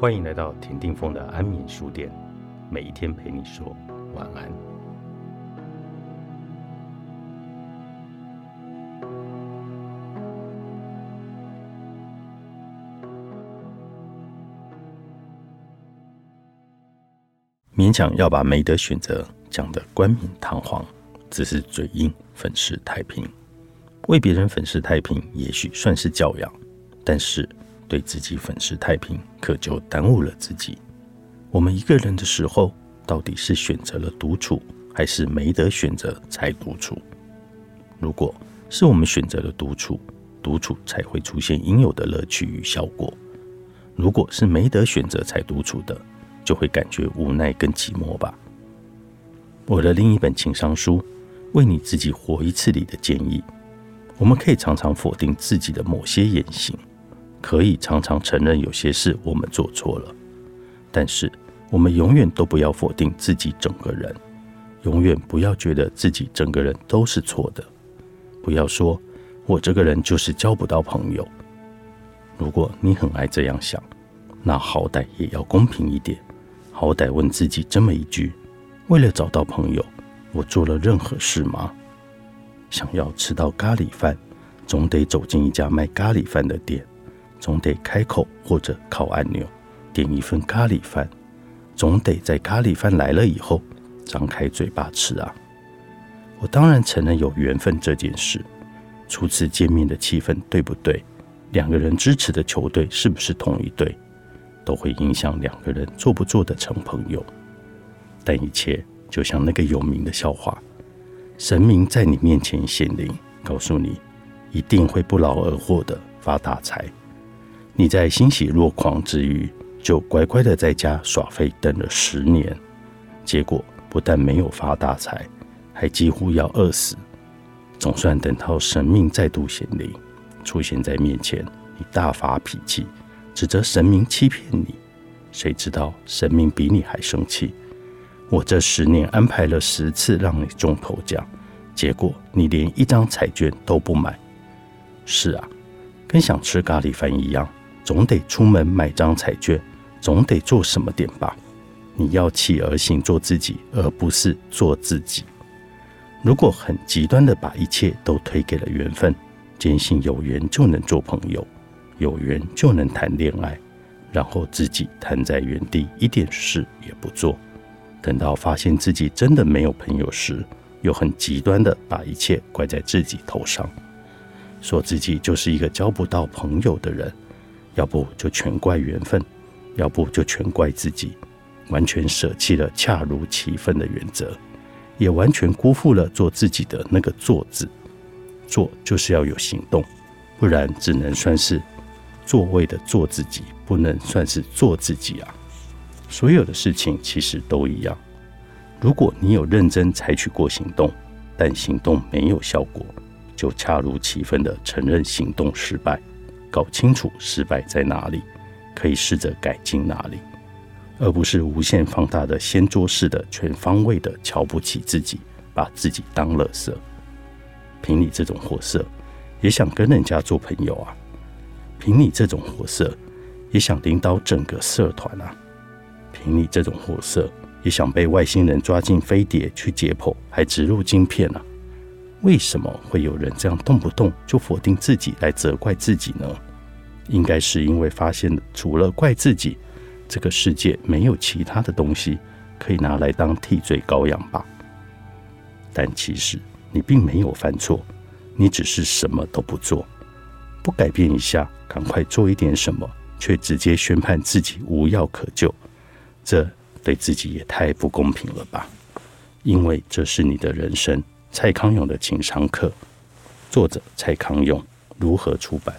欢迎来到田定峰的安眠书店，每一天陪你说晚安。勉强要把没得选择讲得冠冕堂皇，只是嘴硬粉饰太平。为别人粉饰太平，也许算是教养，但是对自己粉饰太平，可就耽误了自己。我们一个人的时候，到底是选择了独处，还是没得选择才独处？如果是我们选择了独处，独处才会出现应有的乐趣与效果；如果是没得选择才独处的，就会感觉无奈跟寂寞吧。我的另一本情商书《为你自己活一次》里的建议。我们可以常常否定自己的某些言行，可以常常承认有些事我们做错了，但是我们永远都不要否定自己整个人，永远不要觉得自己整个人都是错的，不要说我这个人就是交不到朋友。如果你很爱这样想，那好歹也要公平一点，好歹问自己这么一句：为了找到朋友，我做了任何事吗？想要吃到咖喱饭，总得走进一家卖咖喱饭的店，总得开口或者靠按钮点一份咖喱饭，总得在咖喱饭来了以后张开嘴巴吃啊！我当然承认有缘分这件事，初次见面的气氛对不对？两个人支持的球队是不是同一队？都会影响两个人做不做得成朋友。但一切就像那个有名的笑话。神明在你面前显灵，告诉你一定会不劳而获的发大财。你在欣喜若狂之余，就乖乖的在家耍废等了十年，结果不但没有发大财，还几乎要饿死。总算等到神明再度显灵，出现在面前，你大发脾气，指责神明欺骗你。谁知道神明比你还生气。我这十年安排了十次让你中头奖，结果你连一张彩券都不买。是啊，跟想吃咖喱饭一样，总得出门买张彩券，总得做什么点吧？你要弃而行，做自己，而不是做自己。如果很极端的把一切都推给了缘分，坚信有缘就能做朋友，有缘就能谈恋爱，然后自己瘫在原地，一点事也不做。等到发现自己真的没有朋友时，又很极端的把一切怪在自己头上，说自己就是一个交不到朋友的人，要不就全怪缘分，要不就全怪自己，完全舍弃了恰如其分的原则，也完全辜负了做自己的那个“做”字。做就是要有行动，不然只能算是座位的做自己，不能算是做自己啊。所有的事情其实都一样。如果你有认真采取过行动，但行动没有效果，就恰如其分的承认行动失败，搞清楚失败在哪里，可以试着改进哪里，而不是无限放大的掀桌式的全方位的瞧不起自己，把自己当乐色。凭你这种货色，也想跟人家做朋友啊？凭你这种货色，也想领导整个社团啊？凭你这种货色，也想被外星人抓进飞碟去解剖，还植入晶片啊？为什么会有人这样动不动就否定自己，来责怪自己呢？应该是因为发现除了怪自己，这个世界没有其他的东西可以拿来当替罪羔羊吧？但其实你并没有犯错，你只是什么都不做，不改变一下，赶快做一点什么，却直接宣判自己无药可救。这对自己也太不公平了吧！因为这是你的人生。蔡康永的情商课，作者蔡康永，如何出版？